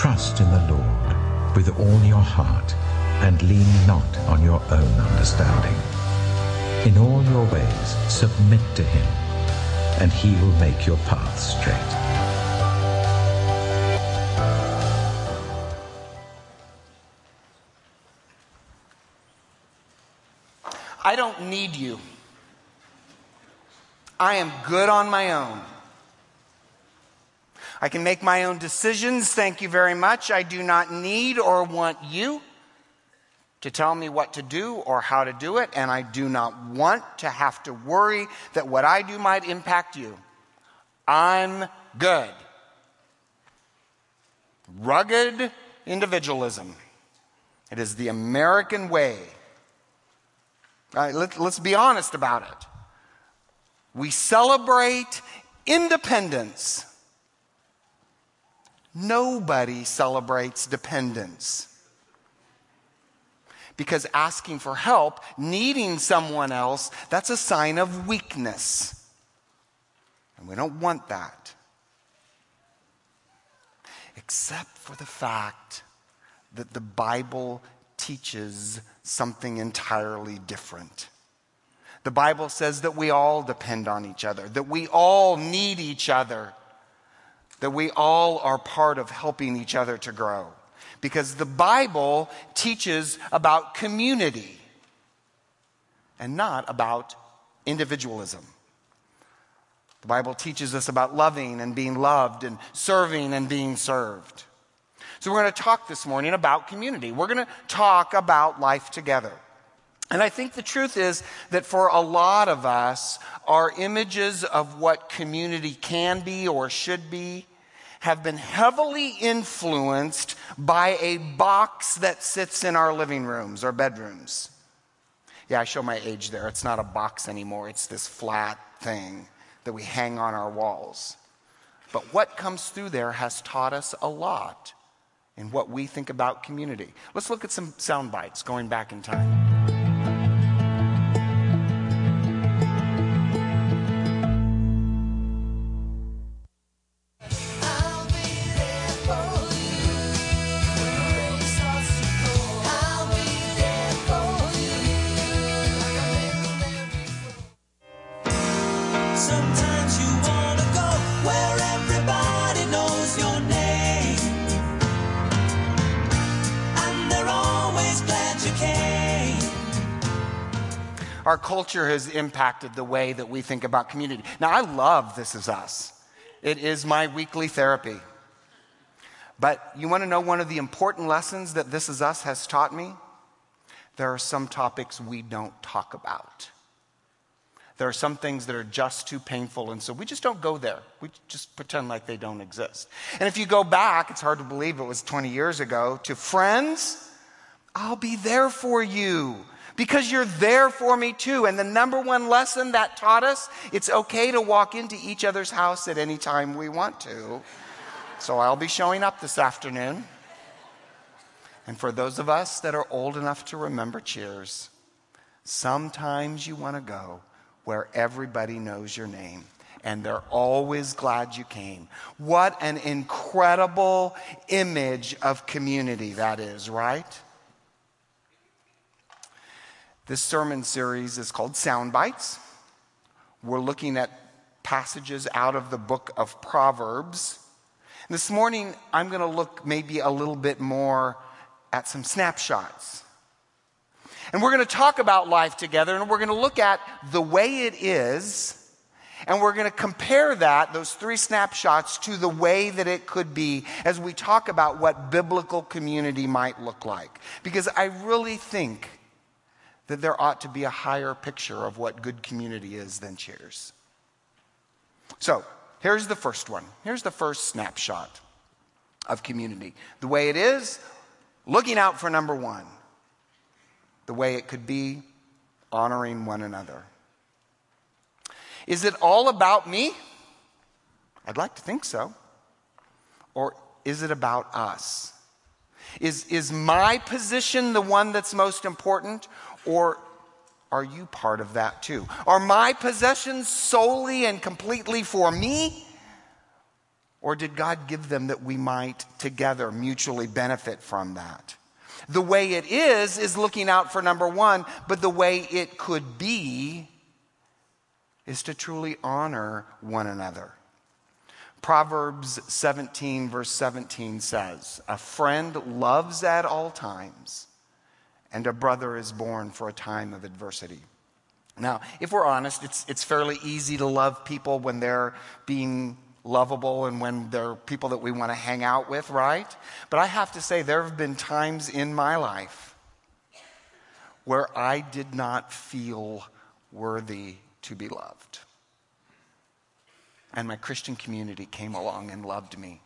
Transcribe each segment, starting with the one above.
Trust in the Lord with all your heart and lean not on your own understanding. In all your ways submit to him, and he will make your paths straight. I don't need you. I am good on my own. I can make my own decisions. Thank you very much. I do not need or want you to tell me what to do or how to do it, and I do not want to have to worry that what I do might impact you. I'm good. Rugged individualism. It is the American way. Let, let's be honest about it. We celebrate independence. Nobody celebrates dependence. Because asking for help, needing someone else, that's a sign of weakness. And we don't want that. Except for the fact that the Bible teaches something entirely different. The Bible says that we all depend on each other, that we all need each other, that we all are part of helping each other to grow. Because the Bible teaches about community and not about individualism. The Bible teaches us about loving and being loved and serving and being served. So, we're going to talk this morning about community. We're going to talk about life together. And I think the truth is that for a lot of us, our images of what community can be or should be have been heavily influenced by a box that sits in our living rooms or bedrooms. Yeah, I show my age there. It's not a box anymore, it's this flat thing that we hang on our walls. But what comes through there has taught us a lot in what we think about community. Let's look at some sound bites going back in time. Our culture has impacted the way that we think about community. Now, I love This Is Us, it is my weekly therapy. But you want to know one of the important lessons that This Is Us has taught me? There are some topics we don't talk about. There are some things that are just too painful, and so we just don't go there. We just pretend like they don't exist. And if you go back, it's hard to believe it was 20 years ago, to friends, I'll be there for you because you're there for me too. And the number one lesson that taught us it's okay to walk into each other's house at any time we want to. So I'll be showing up this afternoon. And for those of us that are old enough to remember cheers, sometimes you want to go where everybody knows your name and they're always glad you came. What an incredible image of community that is, right? This sermon series is called Sound Bites. We're looking at passages out of the book of Proverbs. This morning, I'm going to look maybe a little bit more at some snapshots. And we're going to talk about life together, and we're going to look at the way it is, and we're going to compare that, those three snapshots, to the way that it could be as we talk about what biblical community might look like. Because I really think that there ought to be a higher picture of what good community is than cheers. So, here's the first one. Here's the first snapshot of community. The way it is, looking out for number one. The way it could be, honoring one another. Is it all about me? I'd like to think so. Or is it about us? Is, is my position the one that's most important? Or are you part of that too? Are my possessions solely and completely for me? Or did God give them that we might together mutually benefit from that? The way it is, is looking out for number one, but the way it could be is to truly honor one another. Proverbs 17, verse 17 says, A friend loves at all times, and a brother is born for a time of adversity. Now, if we're honest, it's, it's fairly easy to love people when they're being lovable and when they're people that we want to hang out with, right? But I have to say, there have been times in my life where I did not feel worthy to be loved. And my Christian community came along and loved me.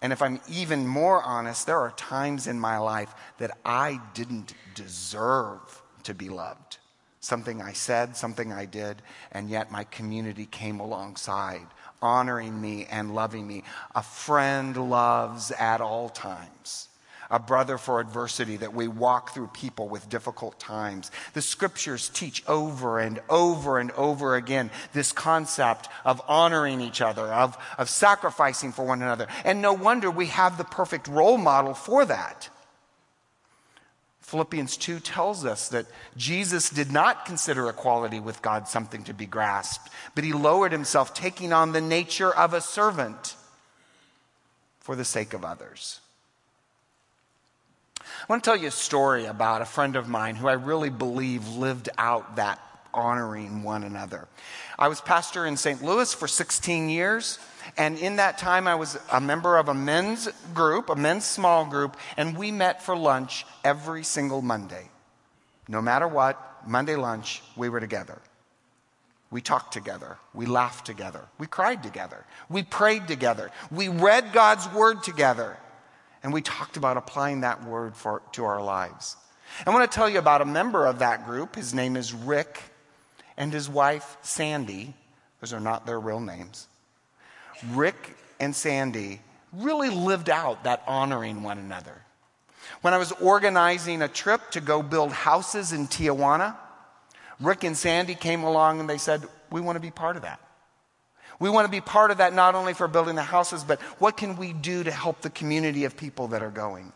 And if I'm even more honest, there are times in my life that I didn't deserve to be loved. Something I said, something I did, and yet my community came alongside, honoring me and loving me. A friend loves at all times a brother for adversity, that we walk through people with difficult times. The scriptures teach over and over and over again this concept of honoring each other, of, of sacrificing for one another. And no wonder we have the perfect role model for that. Philippians 2 tells us that Jesus did not consider equality with God something to be grasped, but he lowered himself, taking on the nature of a servant for the sake of others. I want to tell you a story about a friend of mine who I really believe lived out that honoring one another. I was pastor in St. Louis for 16 years. And in that time, I was a member of a men's group, a men's small group, and we met for lunch every single Monday. No matter what, Monday lunch, we were together. We talked together. We laughed together. We cried together. We prayed together. We read God's word together. And we talked about applying that word for, to our lives. I want to tell you about a member of that group. His name is Rick, and his wife, Sandy. Those are not their real names. Rick and Sandy really lived out that honoring one another. When I was organizing a trip to go build houses in Tijuana, Rick and Sandy came along and they said, We want to be part of that. We want to be part of that not only for building the houses, but what can we do to help the community of people that are going?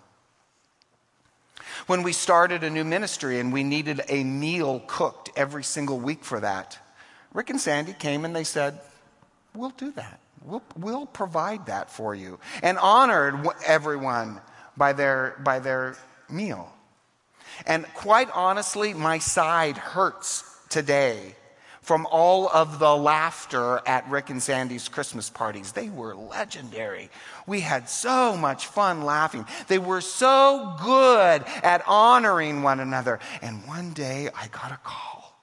When we started a new ministry and we needed a meal cooked every single week for that, Rick and Sandy came and they said, We'll do that. We'll, we'll provide that for you. And honored everyone by their, by their meal. And quite honestly, my side hurts today from all of the laughter at Rick and Sandy's Christmas parties. They were legendary. We had so much fun laughing. They were so good at honoring one another. And one day I got a call,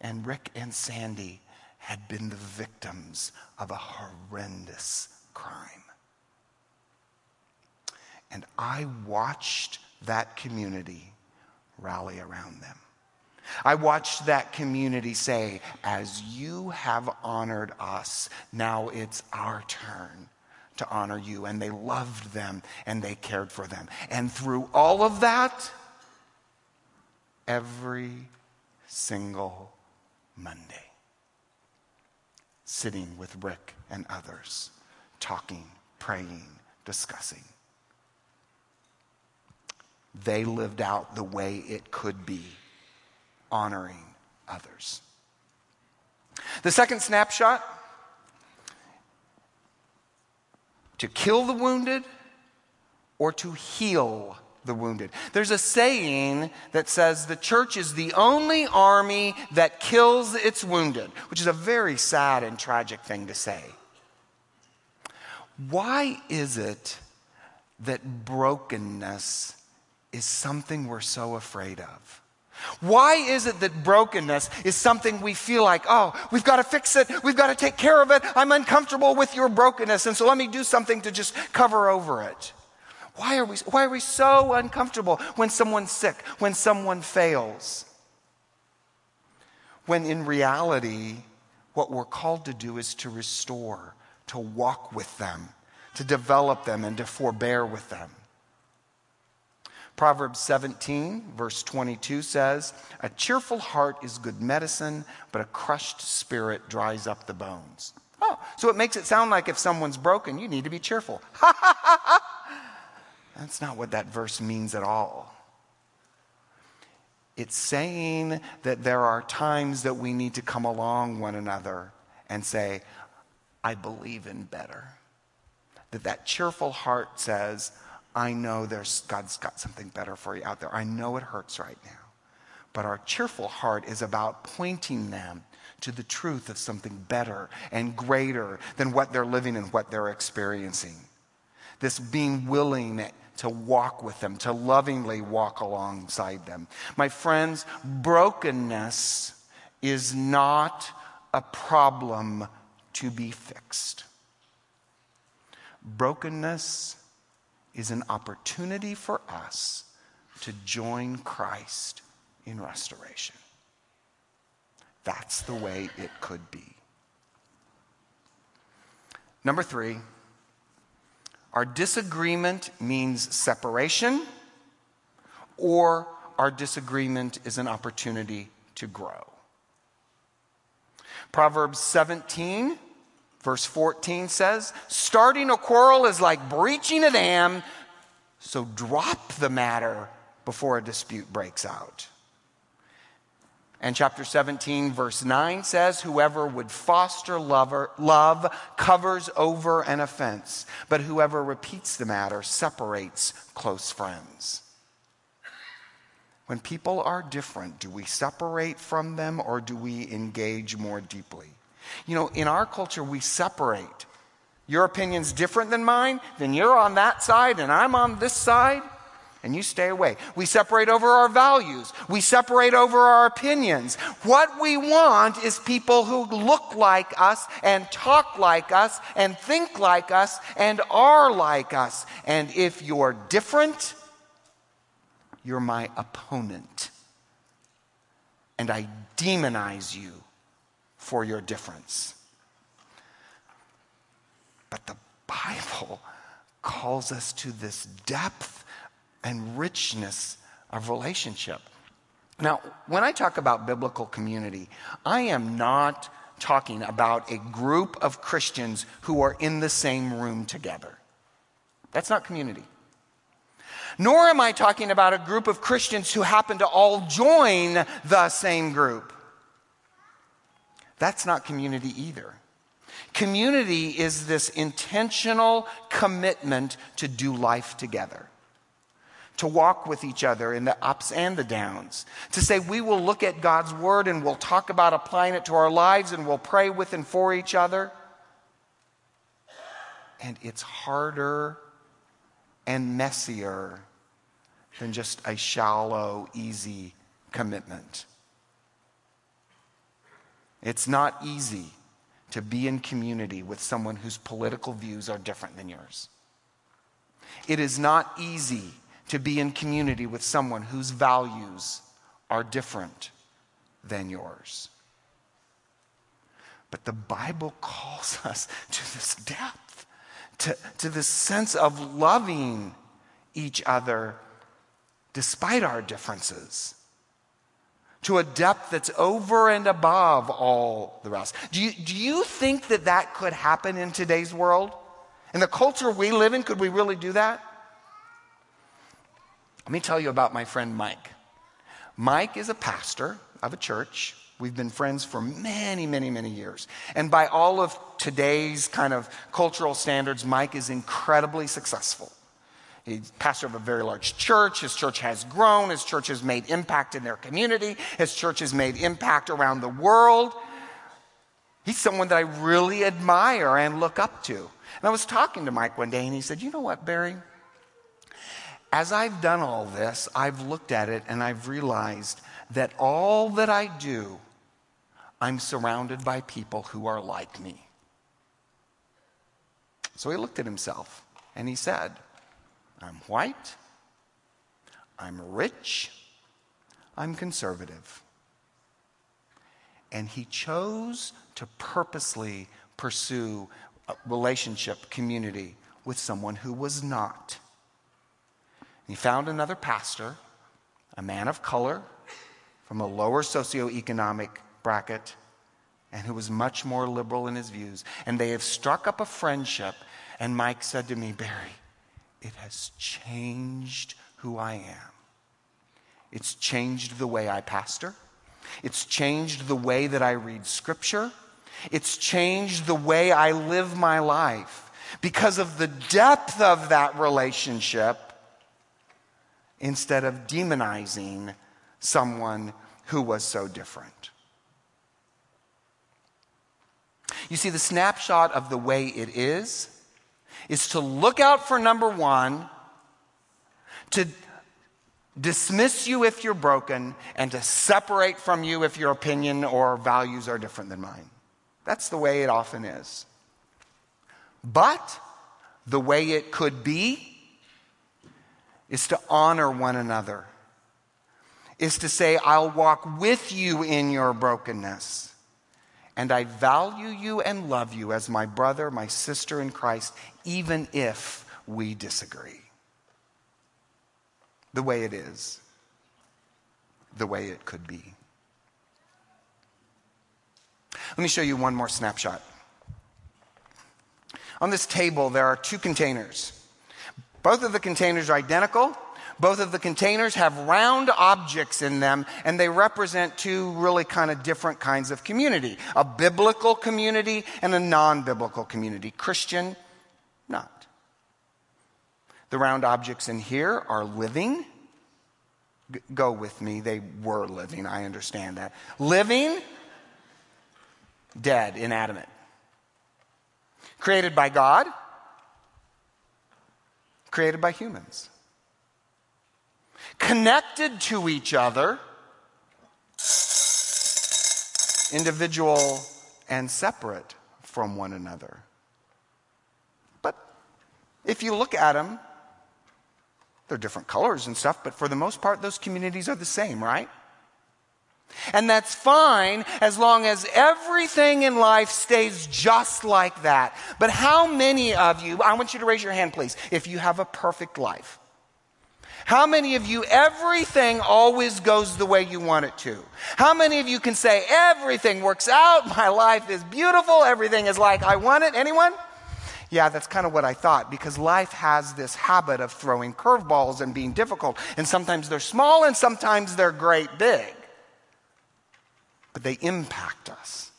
and Rick and Sandy had been the victims of a horrendous crime. And I watched that community rally around them. I watched that community say, As you have honored us, now it's our turn to honor you. And they loved them and they cared for them. And through all of that, every single Monday, sitting with Rick and others, talking, praying, discussing. They lived out the way it could be honoring others. The second snapshot to kill the wounded or to heal the wounded. There's a saying that says the church is the only army that kills its wounded, which is a very sad and tragic thing to say. Why is it that brokenness is something we're so afraid of? Why is it that brokenness is something we feel like, oh, we've got to fix it, we've got to take care of it, I'm uncomfortable with your brokenness, and so let me do something to just cover over it? Why are we, why are we so uncomfortable when someone's sick, when someone fails? When in reality, what we're called to do is to restore, to walk with them, to develop them, and to forbear with them. Proverbs 17, verse 22 says, A cheerful heart is good medicine, but a crushed spirit dries up the bones. Oh, so it makes it sound like if someone's broken, you need to be cheerful. That's not what that verse means at all. It's saying that there are times that we need to come along one another and say, I believe in better. That that cheerful heart says, I know there's God's got something better for you out there. I know it hurts right now. But our cheerful heart is about pointing them to the truth of something better and greater than what they're living and what they're experiencing. This being willing to walk with them, to lovingly walk alongside them. My friends, brokenness is not a problem to be fixed. Brokenness is an opportunity for us to join Christ in restoration. That's the way it could be. Number three, our disagreement means separation, or our disagreement is an opportunity to grow. Proverbs 17, verse 14 says, Starting a quarrel is like breaching a dam, so drop the matter before a dispute breaks out. And chapter 17, verse 9 says, Whoever would foster lover, love covers over an offense, but whoever repeats the matter separates close friends. When people are different, do we separate from them or do we engage more deeply? You know, in our culture, we separate. Your opinion's different than mine, then you're on that side and I'm on this side and you stay away. We separate over our values. We separate over our opinions. What we want is people who look like us and talk like us and think like us and are like us. And if you're different, you're my opponent. And I demonize you for your difference. But the Bible calls us to this depth and richness of relationship. Now, when I talk about biblical community, I am not talking about a group of Christians who are in the same room together. That's not community. Nor am I talking about a group of Christians who happen to all join the same group. That's not community either. Community is this intentional commitment to do life together to walk with each other in the ups and the downs. To say we will look at God's word and we'll talk about applying it to our lives and we'll pray with and for each other. And it's harder and messier than just a shallow, easy commitment. It's not easy to be in community with someone whose political views are different than yours. It is not easy to be in community with someone whose values are different than yours. But the Bible calls us to this depth, to, to this sense of loving each other despite our differences, to a depth that's over and above all the rest. Do you, do you think that that could happen in today's world? In the culture we live in, could we really do that? Let me tell you about my friend Mike. Mike is a pastor of a church. We've been friends for many, many, many years. And by all of today's kind of cultural standards, Mike is incredibly successful. He's pastor of a very large church. His church has grown. His church has made impact in their community. His church has made impact around the world. He's someone that I really admire and look up to. And I was talking to Mike one day and he said, You know what, Barry? As I've done all this, I've looked at it and I've realized that all that I do, I'm surrounded by people who are like me. So he looked at himself and he said, I'm white, I'm rich, I'm conservative. And he chose to purposely pursue a relationship, community with someone who was not. He found another pastor, a man of color from a lower socioeconomic bracket, and who was much more liberal in his views. And they have struck up a friendship. And Mike said to me, Barry, it has changed who I am. It's changed the way I pastor. It's changed the way that I read scripture. It's changed the way I live my life because of the depth of that relationship instead of demonizing someone who was so different. You see, the snapshot of the way it is is to look out for number one, to dismiss you if you're broken, and to separate from you if your opinion or values are different than mine. That's the way it often is. But the way it could be is to honor one another, is to say, I'll walk with you in your brokenness. And I value you and love you as my brother, my sister in Christ, even if we disagree. The way it is, the way it could be. Let me show you one more snapshot. On this table, there are two containers. Both of the containers are identical. Both of the containers have round objects in them, and they represent two really kind of different kinds of community a biblical community and a non biblical community, Christian, not. The round objects in here are living. Go with me, they were living, I understand that. Living, dead, inanimate. Created by God, created by humans. Connected to each other, individual and separate from one another. But if you look at them, they're different colors and stuff, but for the most part, those communities are the same, right? And that's fine as long as everything in life stays just like that. But how many of you, I want you to raise your hand, please, if you have a perfect life? How many of you, everything always goes the way you want it to? How many of you can say, everything works out, my life is beautiful, everything is like I want it? Anyone? Yeah, that's kind of what I thought because life has this habit of throwing curveballs and being difficult. And sometimes they're small and sometimes they're great big they impact us.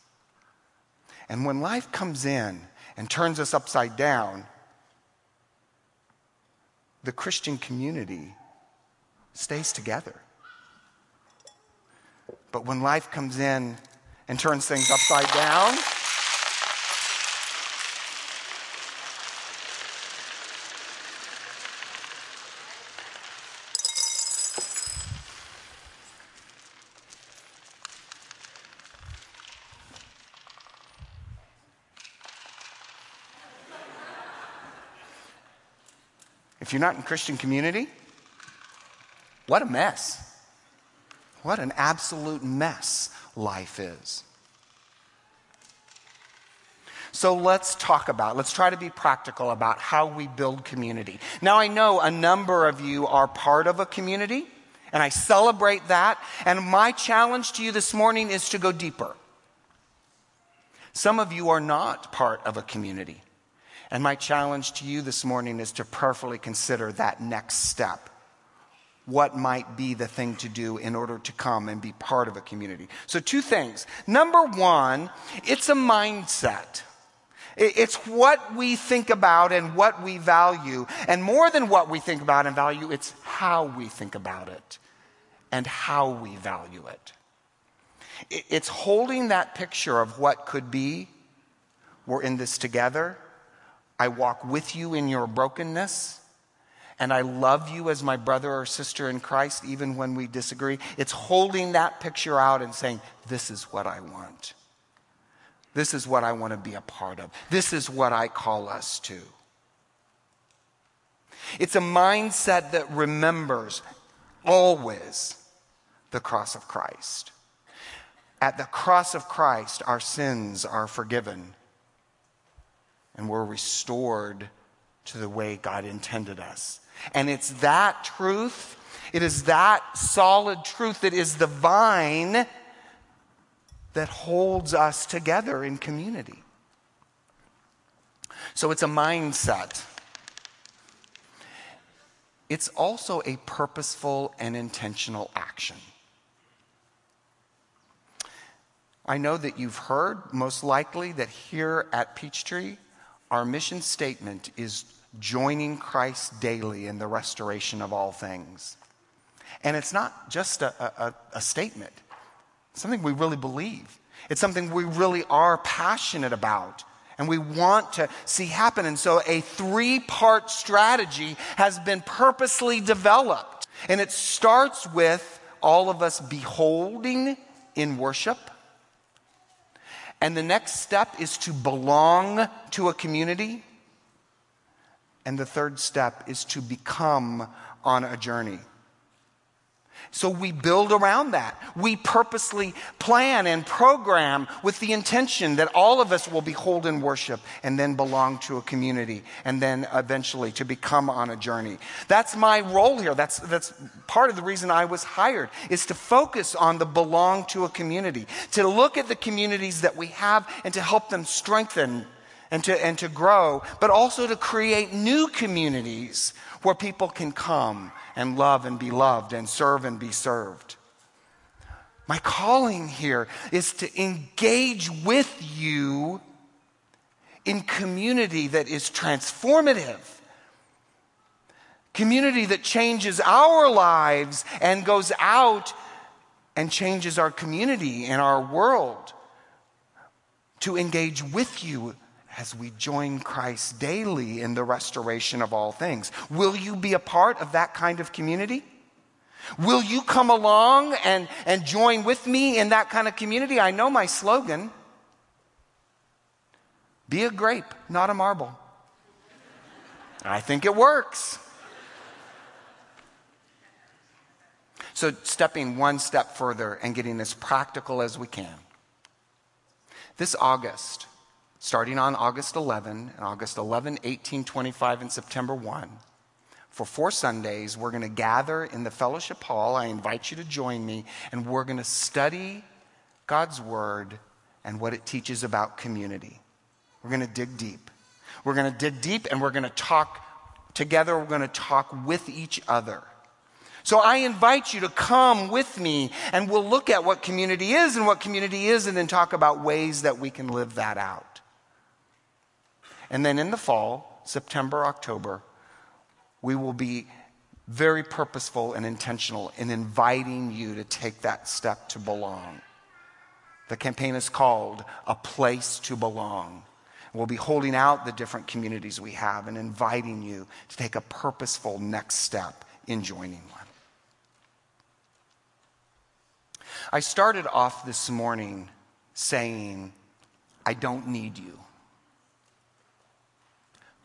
And when life comes in and turns us upside down, the Christian community stays together. But when life comes in and turns things upside down, If you're not in Christian community, what a mess. What an absolute mess life is. So let's talk about, let's try to be practical about how we build community. Now, I know a number of you are part of a community, and I celebrate that. And my challenge to you this morning is to go deeper. Some of you are not part of a community. And my challenge to you this morning is to prayerfully consider that next step. What might be the thing to do in order to come and be part of a community? So, two things. Number one, it's a mindset. It's what we think about and what we value. And more than what we think about and value, it's how we think about it and how we value it. It's holding that picture of what could be. We're in this together. I walk with you in your brokenness. And I love you as my brother or sister in Christ, even when we disagree. It's holding that picture out and saying, This is what I want. This is what I want to be a part of. This is what I call us to. It's a mindset that remembers always the cross of Christ. At the cross of Christ, our sins are forgiven and we're restored to the way God intended us. And it's that truth, it is that solid truth that is the vine that holds us together in community. So it's a mindset. It's also a purposeful and intentional action. I know that you've heard, most likely, that here at Peachtree, our mission statement is joining Christ daily in the restoration of all things. And it's not just a, a, a statement, it's something we really believe. It's something we really are passionate about and we want to see happen. And so a three part strategy has been purposely developed. And it starts with all of us beholding in worship. And the next step is to belong to a community. And the third step is to become on a journey. So we build around that. We purposely plan and program with the intention that all of us will behold in worship and then belong to a community and then eventually to become on a journey. That's my role here. That's, that's part of the reason I was hired is to focus on the belong to a community, to look at the communities that we have and to help them strengthen and to, and to grow, but also to create new communities where people can come and love and be loved and serve and be served. My calling here is to engage with you in community that is transformative. Community that changes our lives and goes out and changes our community and our world. To engage with you as we join Christ daily in the restoration of all things. Will you be a part of that kind of community? Will you come along and, and join with me in that kind of community? I know my slogan be a grape, not a marble. I think it works. So, stepping one step further and getting as practical as we can. This August, starting on August 11, August 11, 18, 25, and September 1. For four Sundays, we're going to gather in the fellowship hall. I invite you to join me, and we're going to study God's Word and what it teaches about community. We're going to dig deep. We're going to dig deep, and we're going to talk together. We're going to talk with each other. So I invite you to come with me and we'll look at what community is and what community isn't and then talk about ways that we can live that out. And then in the fall, September, October, we will be very purposeful and intentional in inviting you to take that step to belong. The campaign is called A Place to Belong. We'll be holding out the different communities we have and inviting you to take a purposeful next step in joining one. I started off this morning saying, I don't need you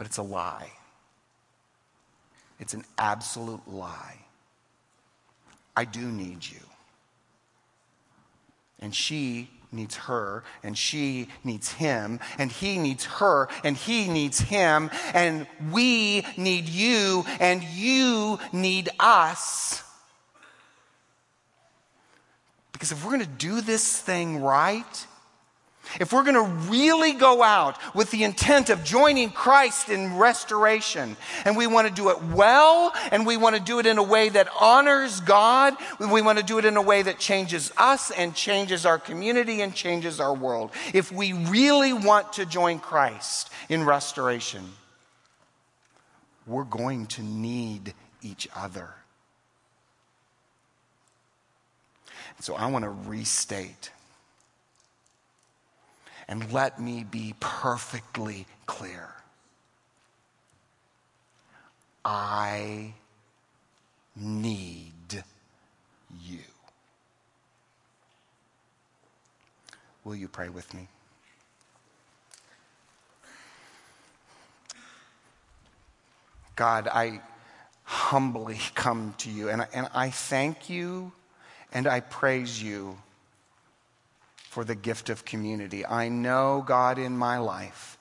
but it's a lie. It's an absolute lie. I do need you. And she needs her, and she needs him, and he needs her, and he needs him, and we need you, and you need us. Because if we're going to do this thing right, if we're going to really go out with the intent of joining Christ in restoration, and we want to do it well, and we want to do it in a way that honors God, we want to do it in a way that changes us and changes our community and changes our world. If we really want to join Christ in restoration, we're going to need each other. So I want to restate and let me be perfectly clear. I need you. Will you pray with me? God, I humbly come to you and I, and I thank you and I praise you for the gift of community. I know, God, in my life,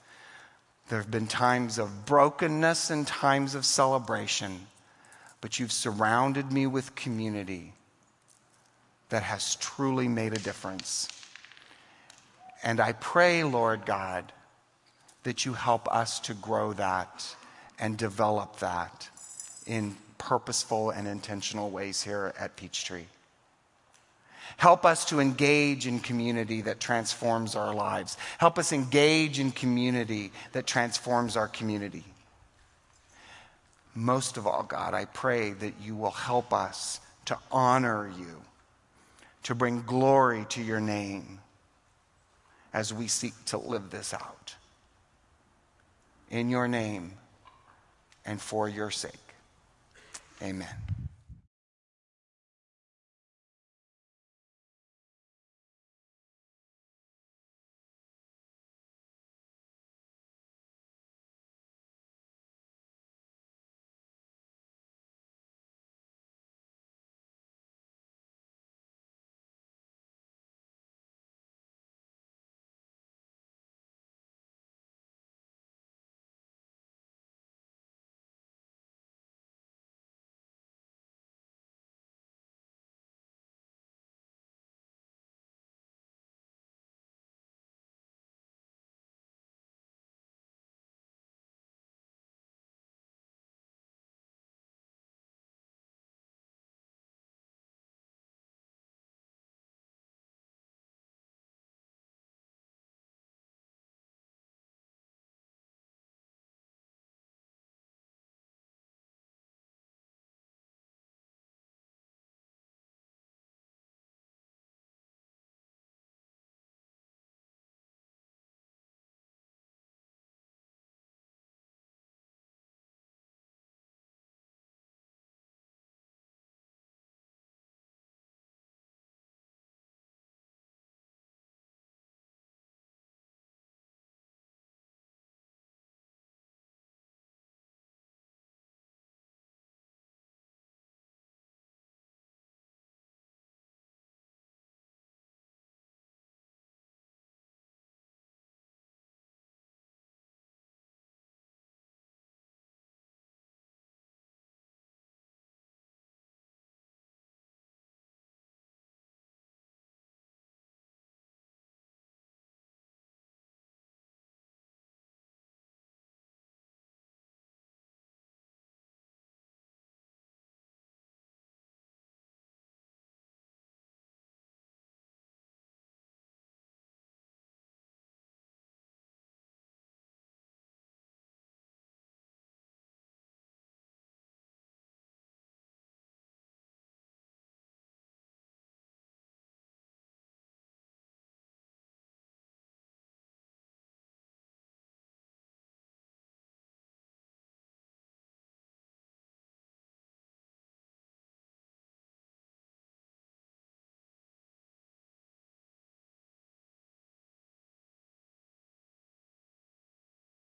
there have been times of brokenness and times of celebration, but you've surrounded me with community that has truly made a difference. And I pray, Lord God, that you help us to grow that and develop that in purposeful and intentional ways here at Peachtree. Help us to engage in community that transforms our lives. Help us engage in community that transforms our community. Most of all, God, I pray that you will help us to honor you, to bring glory to your name as we seek to live this out. In your name and for your sake. Amen.